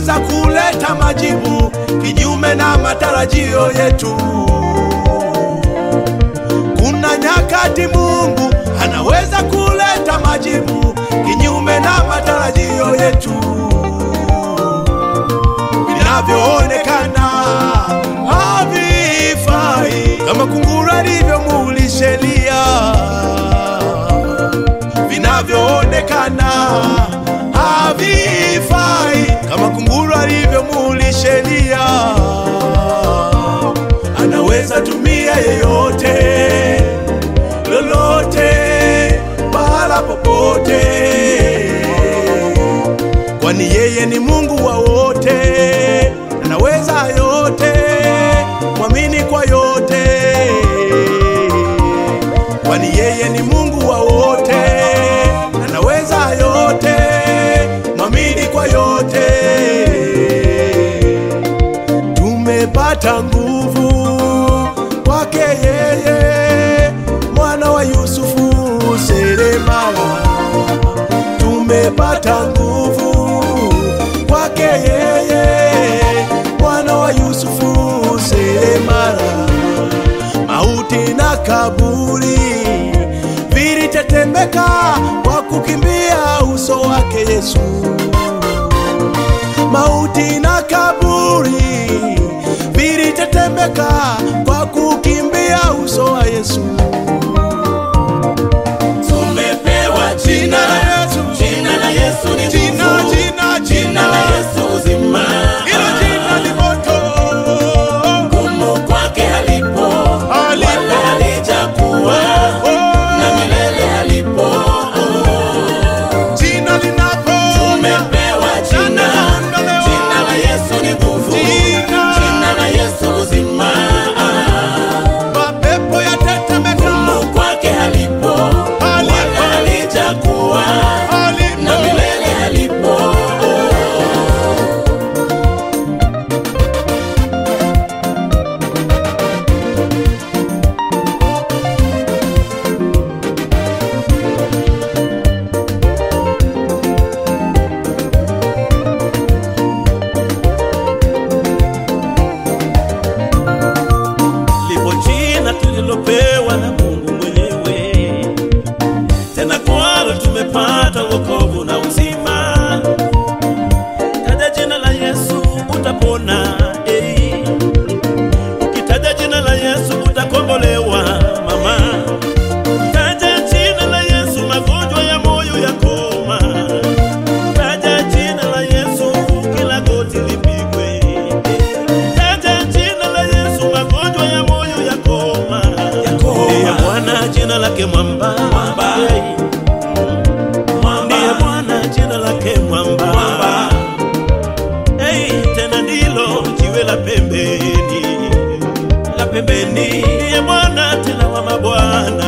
nyakati kuleta majibu kinyume na matarajio yetu. Kuna nyakati Mungu anaweza kuleta majibu kinyume na matarajio yetu. Vinavyoonekana havifai, kama kunguru alivyomuulisha Eliya. Vinavyoonekana kwani yeye ni Mungu wa wote, anaweza yote, mwamini kwa yote, kwani yeye ni Mungu wa wote, anaweza yote, mwamini kwa yote. Tumepata nguvu kwake yeye, Yesu mauti na kaburi vilitetemeka kwa kukimbia uso wa Yesu. Ona. pembeni, la pembeni, ndiye Bwana tena wa mabwana.